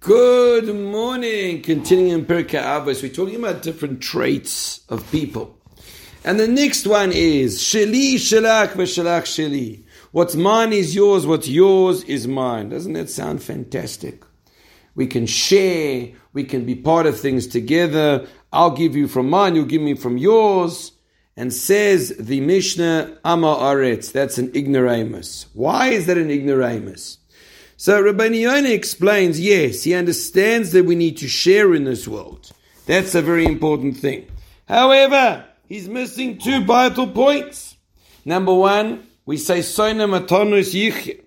Good morning. Continuing in Pirkei Avos, we're talking about different traits of people. And the next one is Sheli Shalach v'Shalach Sheli. What's mine is yours, what's yours is mine. Doesn't that sound fantastic? We can share, we can be part of things together. I'll give you from mine, you'll give me from yours. And says the Mishnah, Am Ha'aretz, that's an ignoramus. Why is that an ignoramus? So Rabbi Yonah explains, yes, he understands that we need to share in this world. That's a very important thing. However, he's missing two vital points. Number one, we say Soina Matonus Yich.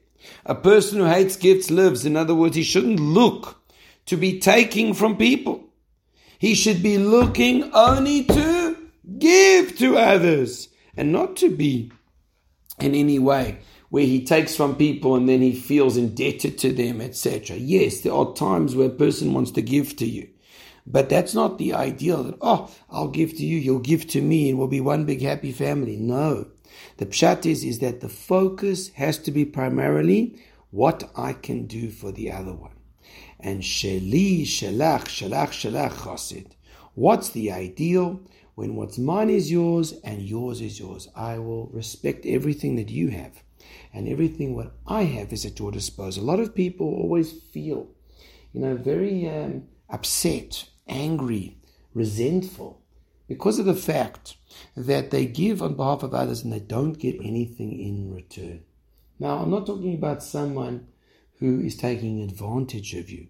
A person who hates gifts lives. In other words, he shouldn't look to be taking from people. He should be looking only to give to others and not to be in any way where he takes from people and then he feels indebted to them, etc. Yes, there are times where a person wants to give to you. But that's not the ideal that, oh, I'll give to you, you'll give to me, and we'll be one big happy family. No. The pshat is, is that the focus has to be primarily what I can do for the other one. And sheli, shalach, shalach, shalach, chosid. What's the ideal? When what's mine is yours and yours is yours. I will respect everything that you have and everything what I have is at your disposal. A lot of people always feel, you know, very um, upset, angry, resentful because of the fact that they give on behalf of others and they don't get anything in return. Now, I'm not talking about someone who is taking advantage of you,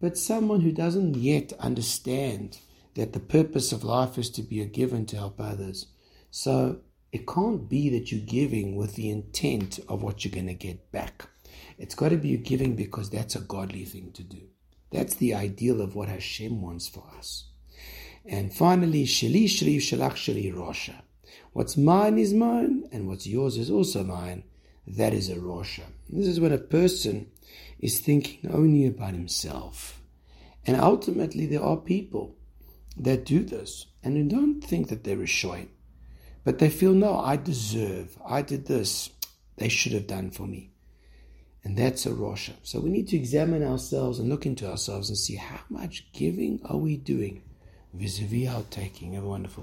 but someone who doesn't yet understand that the purpose of life is to be a given to help others. So it can't be that you're giving with the intent of what you're going to get back. It's got to be you giving because that's a godly thing to do. That's the ideal of what Hashem wants for us. And finally, Sheli Shri Shalach Sheli Rosha. What's mine is mine, and what's yours is also mine. That is a Rosha. This is when a person is thinking only about himself. And ultimately, there are people that do this and who don't think that they're a shoy. But they feel, no, I deserve. I did this. They should have done for me. And that's a Rosha. So we need to examine ourselves and look into ourselves and see how much giving are we doing vis-a-vis our taking. Have a wonderful day.